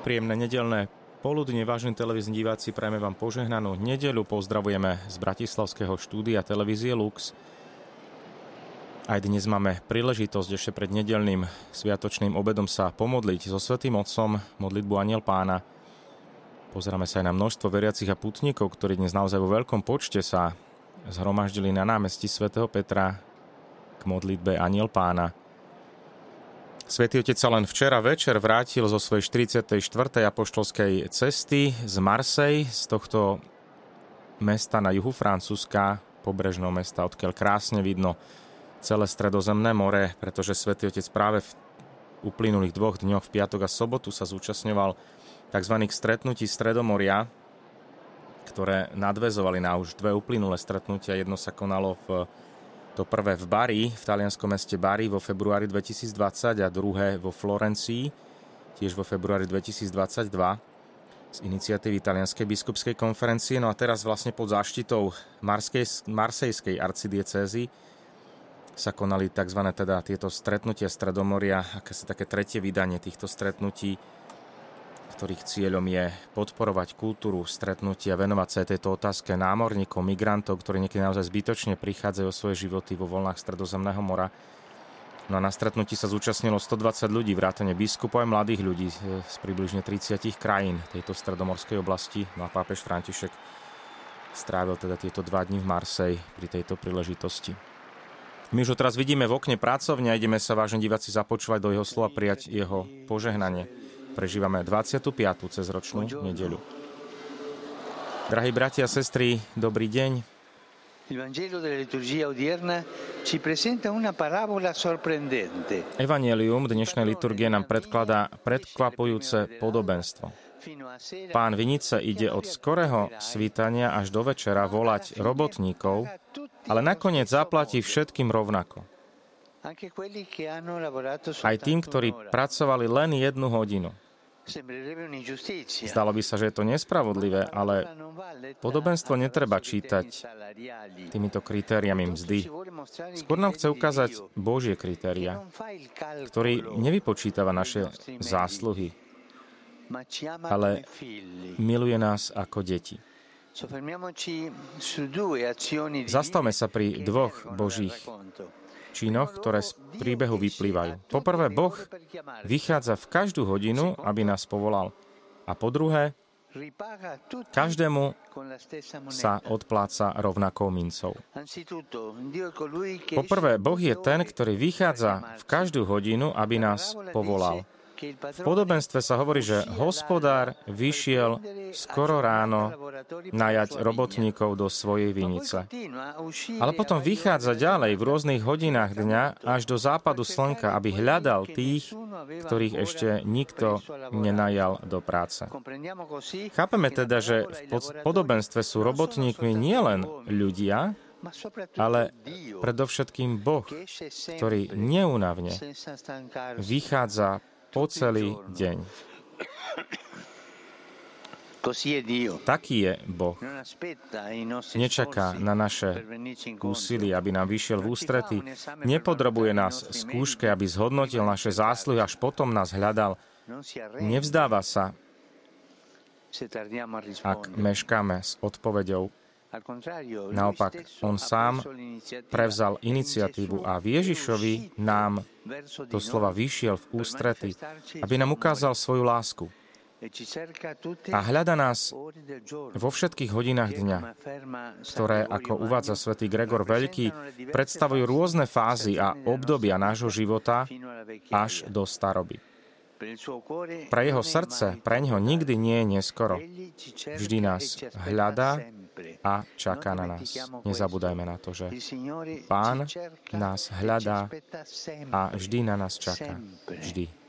Príjemné nedelné poludne, vážni televízni diváci, prajeme vám požehnanú nedelu. Pozdravujeme z Bratislavského štúdia televízie Lux. Aj dnes máme príležitosť ešte pred nedelným sviatočným obedom sa pomodliť so Svetým Otcom, modlitbu Aniel Pána. Pozeráme sa aj na množstvo veriacich a putníkov, ktorí dnes naozaj vo veľkom počte sa zhromaždili na námestí svätého Petra k modlitbe Aniel Pána. Svetý Otec sa len včera večer vrátil zo svojej 44. apoštolskej cesty z Marsej, z tohto mesta na juhu Francúzska, pobrežného mesta, odkiaľ krásne vidno celé stredozemné more, pretože Svetý Otec práve v uplynulých dvoch dňoch, v piatok a sobotu, sa zúčastňoval tzv. stretnutí Stredomoria, ktoré nadvezovali na už dve uplynulé stretnutia. Jedno sa konalo v to prvé v Bari, v talianskom meste Bari vo februári 2020 a druhé vo Florencii, tiež vo februári 2022 z iniciatívy Talianskej biskupskej konferencie. No a teraz vlastne pod záštitou Marskej, Marsejskej arcidiecézy sa konali tzv. Teda tieto stretnutia Stredomoria, aké sa také tretie vydanie týchto stretnutí ktorých cieľom je podporovať kultúru stretnutia, venovať sa tejto otázke námorníkov, migrantov, ktorí niekedy naozaj zbytočne prichádzajú o svoje životy vo voľnách Stredozemného mora. No a na stretnutí sa zúčastnilo 120 ľudí, vrátane biskupov aj mladých ľudí z približne 30 krajín tejto stredomorskej oblasti. No a pápež František strávil teda tieto dva dni v Marsej pri tejto príležitosti. My už teraz vidíme v okne pracovne a ideme sa, vážne diváci, započúvať do jeho slova prijať jeho požehnanie. Prežívame 25. cez ročnú nedeľu. Drahí bratia a sestry, dobrý deň. Evangelium dnešnej liturgie nám predkladá predkvapujúce podobenstvo. Pán Vinice ide od skorého svítania až do večera volať robotníkov, ale nakoniec zaplatí všetkým rovnako. Aj tým, ktorí pracovali len jednu hodinu. Zdalo by sa, že je to nespravodlivé, ale podobenstvo netreba čítať týmito kritériami mzdy. Skôr nám chce ukázať Božie kritéria, ktorý nevypočítava naše zásluhy, ale miluje nás ako deti. Zastavme sa pri dvoch Božích činoch, ktoré z príbehu vyplývajú. Poprvé, Boh vychádza v každú hodinu, aby nás povolal. A po druhé, každému sa odpláca rovnakou mincov. Poprvé, Boh je ten, ktorý vychádza v každú hodinu, aby nás povolal. V podobenstve sa hovorí, že hospodár vyšiel skoro ráno najať robotníkov do svojej vinice. Ale potom vychádza ďalej v rôznych hodinách dňa až do západu slnka, aby hľadal tých, ktorých ešte nikto nenajal do práce. Chápeme teda, že v podobenstve sú robotníkmi nielen ľudia, ale predovšetkým Boh, ktorý neunavne vychádza po celý deň. Taký je Boh. Nečaká na naše úsilie, aby nám vyšiel v ústrety. Nepodrobuje nás skúške, aby zhodnotil naše zásluhy, až potom nás hľadal. Nevzdáva sa, ak meškáme s odpovedou Naopak, on sám prevzal iniciatívu a Ježišovi nám doslova vyšiel v ústrety, aby nám ukázal svoju lásku. A hľada nás vo všetkých hodinách dňa, ktoré, ako uvádza svätý Gregor Veľký, predstavujú rôzne fázy a obdobia nášho života až do staroby. Pre jeho srdce, pre neho nikdy nie je neskoro. Vždy nás hľadá a čaká na nás. Nezabúdajme na to, že Pán nás hľadá a vždy na nás čaká. Vždy.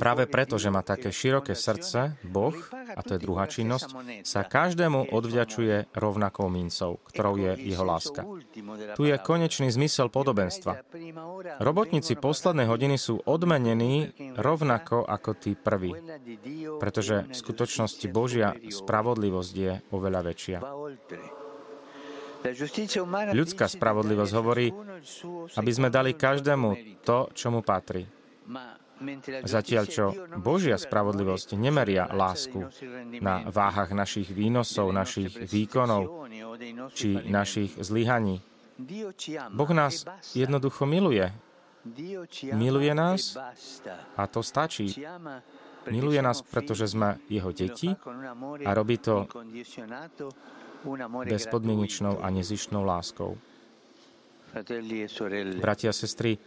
Práve preto, že má také široké srdce, Boh, a to je druhá činnosť, sa každému odvďačuje rovnakou mincov, ktorou je jeho láska. Tu je konečný zmysel podobenstva. Robotníci poslednej hodiny sú odmenení rovnako ako tí prví, pretože v skutočnosti Božia spravodlivosť je oveľa väčšia. Ľudská spravodlivosť hovorí, aby sme dali každému to, čo mu patrí. Zatiaľ, čo Božia spravodlivosť nemeria lásku na váhach našich výnosov, našich výkonov či našich zlyhaní. Boh nás jednoducho miluje. Miluje nás a to stačí. Miluje nás, pretože sme jeho deti a robí to bezpodmienečnou a nezištnou láskou. Bratia a sestry,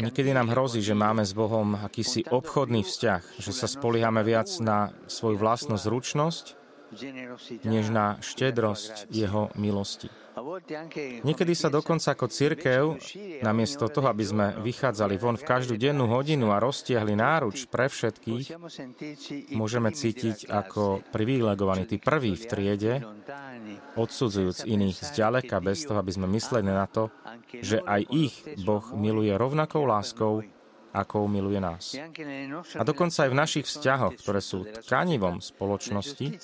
Niekedy nám hrozí, že máme s Bohom akýsi obchodný vzťah, že sa spoliehame viac na svoju vlastnú zručnosť, než na štedrosť Jeho milosti. Niekedy sa dokonca ako cirkev, namiesto toho, aby sme vychádzali von v každú dennú hodinu a roztiahli náruč pre všetkých, môžeme cítiť ako privilegovaní, tí prví v triede, odsudzujúc iných zďaleka bez toho, aby sme mysleli na to, že aj ich Boh miluje rovnakou láskou, ako miluje nás. A dokonca aj v našich vzťahoch, ktoré sú tkanivom spoločnosti,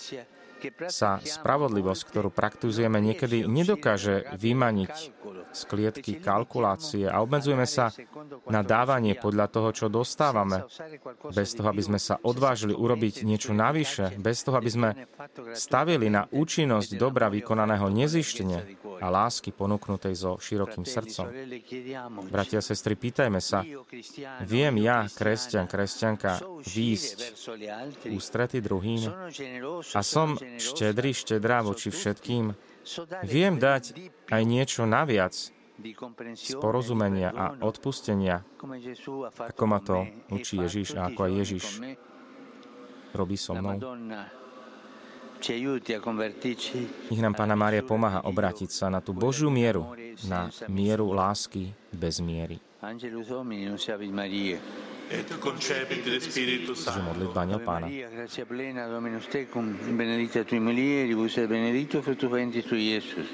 sa spravodlivosť, ktorú praktizujeme, niekedy nedokáže vymaniť z klietky kalkulácie a obmedzujeme sa na dávanie podľa toho, čo dostávame, bez toho, aby sme sa odvážili urobiť niečo navyše, bez toho, aby sme stavili na účinnosť dobra vykonaného nezištne a lásky ponúknutej so širokým srdcom. Bratia a sestry, pýtajme sa, viem ja, kresťan, kresťanka, výjsť ústrety druhým a som štedrý, štedrá voči všetkým. Viem dať aj niečo naviac z porozumenia a odpustenia, ako ma to učí Ježiš a ako aj Ježiš robí so mnou. Nech nám Pána Mária pomáha obrátiť sa na tú Božiu mieru, na mieru lásky bez miery. Et concepit de Spiritus Sancto. Ave Maria, grazia plena, Dominus tecum, benedicta tui mulieribus et benedictus fructus ventris tui, Iesus.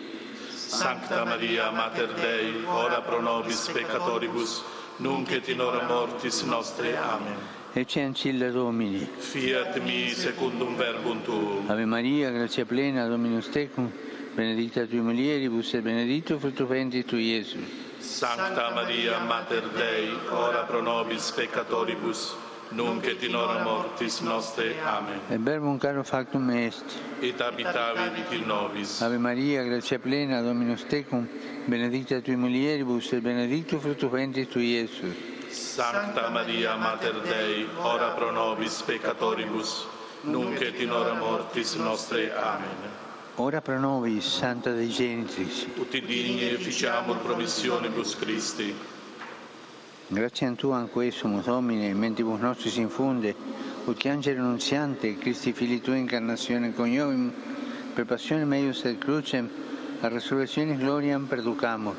Sancta Maria, Mater Dei, ora pro nobis peccatoribus, nunc et in hora mortis nostre. Amen. Ecce ancilla Domini. Fiat mi secundum verbum tuum. Ave Maria, grazia plena, Dominus tecum, benedicta tui mulieribus et benedictus fructus ventris tui, Iesus. Sancta Maria, Mater Dei, ora pro nobis peccatoribus, nunc et in hora mortis nostre. Amen. Et verbum caro factum est. Et habitavit in nobis. Ave Maria, gratia plena, Dominus tecum, benedicta tui mulieribus et benedictus fructus ventris tui, Iesus. Sancta Maria, Mater Dei, ora pro nobis peccatoribus, nunc et in hora mortis nostre. Amen. Ora pro nobis, Santa Dei Genitris. Tutti digni efficiamur promissionibus Christi. Grazie a Tu anque sumus Domine, mentibus nostris infunde, ut angelo annunziante, Christi Fili Tua incarnazione coniovim, per passione meius et crucem, a resurrezione gloriam perducamur.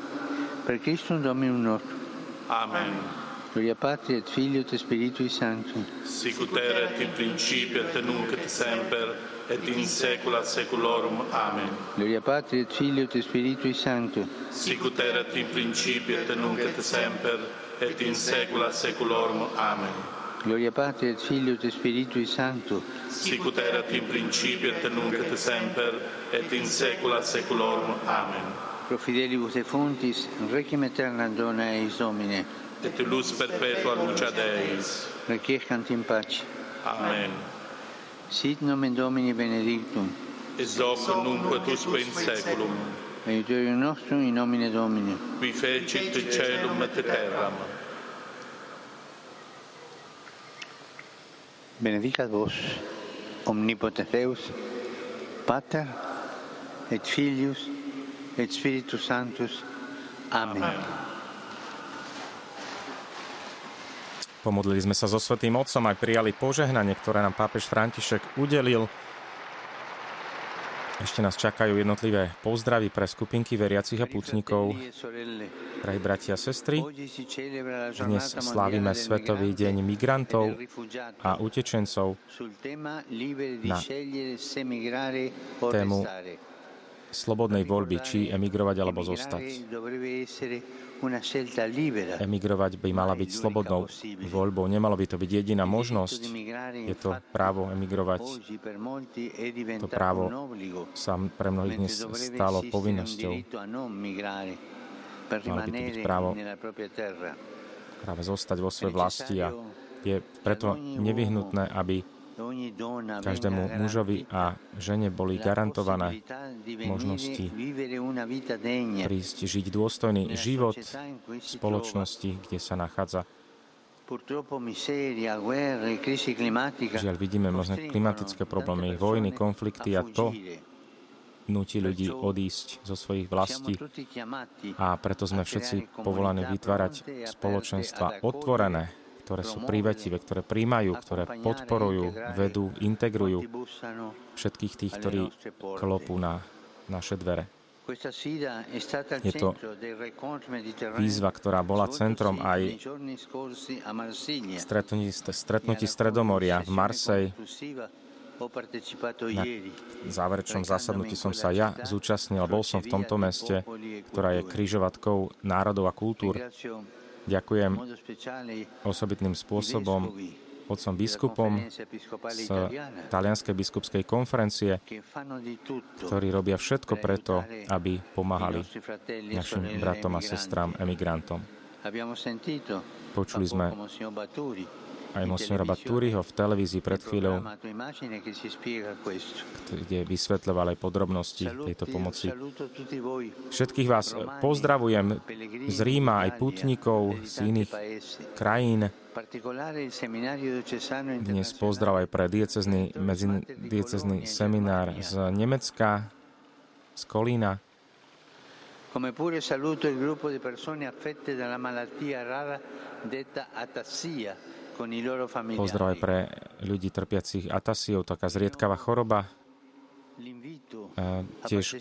Per Christum Dominum nostrum. Amen. Gloria Patri et Filio et Spiritui Sanctum. Sicut erat in principio et nunc et semper et in saecula saeculorum. Amen. Gloria Patri et Filio et Spiritui Sancto. Sicut erat in principio et nunc et semper et in saecula saeculorum. Amen. Gloria Patri et Filio et Spiritui Sancto. Sicut erat in principio et nunc et semper et in saecula saeculorum. Amen. Pro fidelibus et fontis, requiem aeterna dona eis Domine. et luz perpetua lucia Deis. Requiescant in pace. Amen. Sit nomen Domini benedictum. Et hoc nunc tus in saeculum. Aiuterium nostrum in nomine Domini. Qui fecit caelum et terram. Benedicat vos, omnipotens Deus, Pater, et Filius, et Spiritus Sanctus. Amen. Amen. Pomodlili sme sa so Svetým Otcom, aj prijali požehnanie, ktoré nám pápež František udelil. Ešte nás čakajú jednotlivé pozdravy pre skupinky veriacich a pútnikov. Drahí bratia a sestry, dnes slávime Svetový deň migrantov a utečencov na tému slobodnej voľby, či emigrovať alebo zostať. Emigrovať by mala byť slobodnou voľbou, nemalo by to byť jediná možnosť. Je to právo emigrovať. To právo sa pre mnohých dnes stalo povinnosťou. Malo by to byť právo práve zostať vo svojej vlasti a je preto nevyhnutné, aby každému mužovi a žene boli garantované možnosti prísť žiť dôstojný život v spoločnosti, kde sa nachádza. Žiaľ, vidíme možné klimatické problémy, vojny, konflikty a to nutí ľudí odísť zo svojich vlastí a preto sme všetci povolaní vytvárať spoločenstva otvorené ktoré sú prívetivé, ktoré príjmajú, ktoré podporujú, vedú, integrujú všetkých tých, ktorí klopú na naše dvere. Je to výzva, ktorá bola centrom aj stretnutí, stretnutí Stredomoria v Marsej. Na záverečnom zasadnutí som sa ja zúčastnil, bol som v tomto meste, ktorá je križovatkou národov a kultúr. Ďakujem osobitným spôsobom otcom biskupom z Talianskej biskupskej konferencie, ktorí robia všetko preto, aby pomáhali našim bratom a sestrám emigrantom. Počuli sme aj monsignora Batúriho v televízii pred chvíľou, kde vysvetľoval aj podrobnosti tejto pomoci. Všetkých vás pozdravujem z Ríma, aj putníkov z iných krajín. Dnes pozdrav aj pre diecezný, diecezný seminár z Nemecka, z Kolína. Come pure saluto il gruppo di persone affette dalla malattia rara detta atassia, Pozdrav aj pre ľudí trpiacich atasiou, taká zriedkavá choroba. Tiež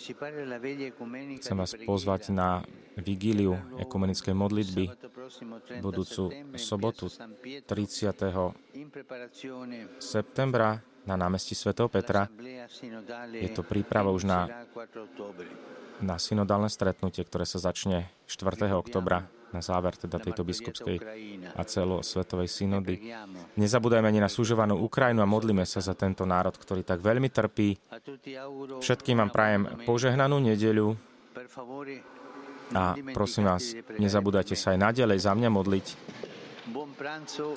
chcem vás pozvať na vigíliu ekumenickej modlitby budúcu sobotu 30. septembra na námestí svätého Petra. Je to príprava už na, na synodálne stretnutie, ktoré sa začne 4. oktobra na záver teda tejto biskupskej a celosvetovej synody. Nezabúdajme ani na súžovanú Ukrajinu a modlíme sa za tento národ, ktorý tak veľmi trpí. Všetkým vám prajem požehnanú nedeľu a prosím vás, nezabúdajte sa aj naďalej za mňa modliť.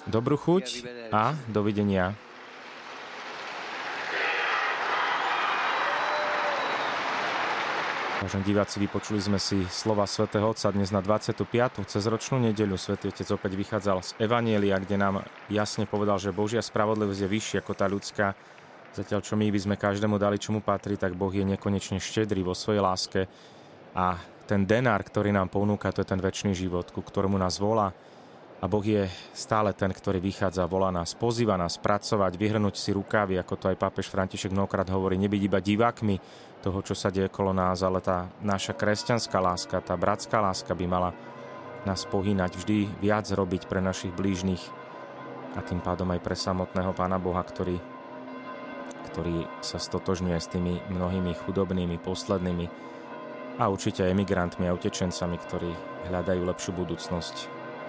Dobrú chuť a dovidenia. Vážení diváci, vypočuli sme si slova svätého Otca dnes na 25. cezročnú nedeľu. Svetý Otec opäť vychádzal z Evanielia, kde nám jasne povedal, že Božia spravodlivosť je vyššia ako tá ľudská. Zatiaľ, čo my by sme každému dali, čo mu patrí, tak Boh je nekonečne štedrý vo svojej láske. A ten denár, ktorý nám ponúka, to je ten väčší život, ku ktorému nás volá. A Boh je stále ten, ktorý vychádza, volá nás, pozýva nás pracovať, vyhrnúť si rukávy, ako to aj pápež František mnohokrát hovorí, nebyť iba divákmi toho, čo sa deje kolo nás, ale tá naša kresťanská láska, tá bratská láska by mala nás pohýnať vždy viac robiť pre našich blížnych a tým pádom aj pre samotného Pána Boha, ktorý, ktorý sa stotožňuje s tými mnohými chudobnými, poslednými a určite aj emigrantmi a utečencami, ktorí hľadajú lepšiu budúcnosť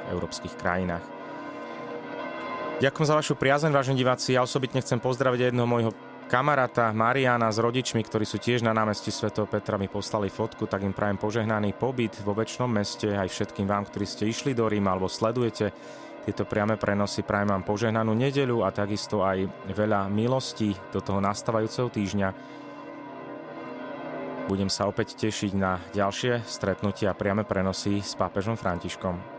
európskych krajinách. Ďakujem za vašu priazeň, vážení diváci. Ja osobitne chcem pozdraviť jedného môjho kamaráta Mariana s rodičmi, ktorí sú tiež na námestí Sv. Petra, mi poslali fotku, tak im prajem požehnaný pobyt vo väčšnom meste, aj všetkým vám, ktorí ste išli do Ríma alebo sledujete tieto priame prenosy, prajem vám požehnanú nedeľu a takisto aj veľa milostí do toho nastávajúceho týždňa. Budem sa opäť tešiť na ďalšie stretnutia a priame prenosy s pápežom Františkom.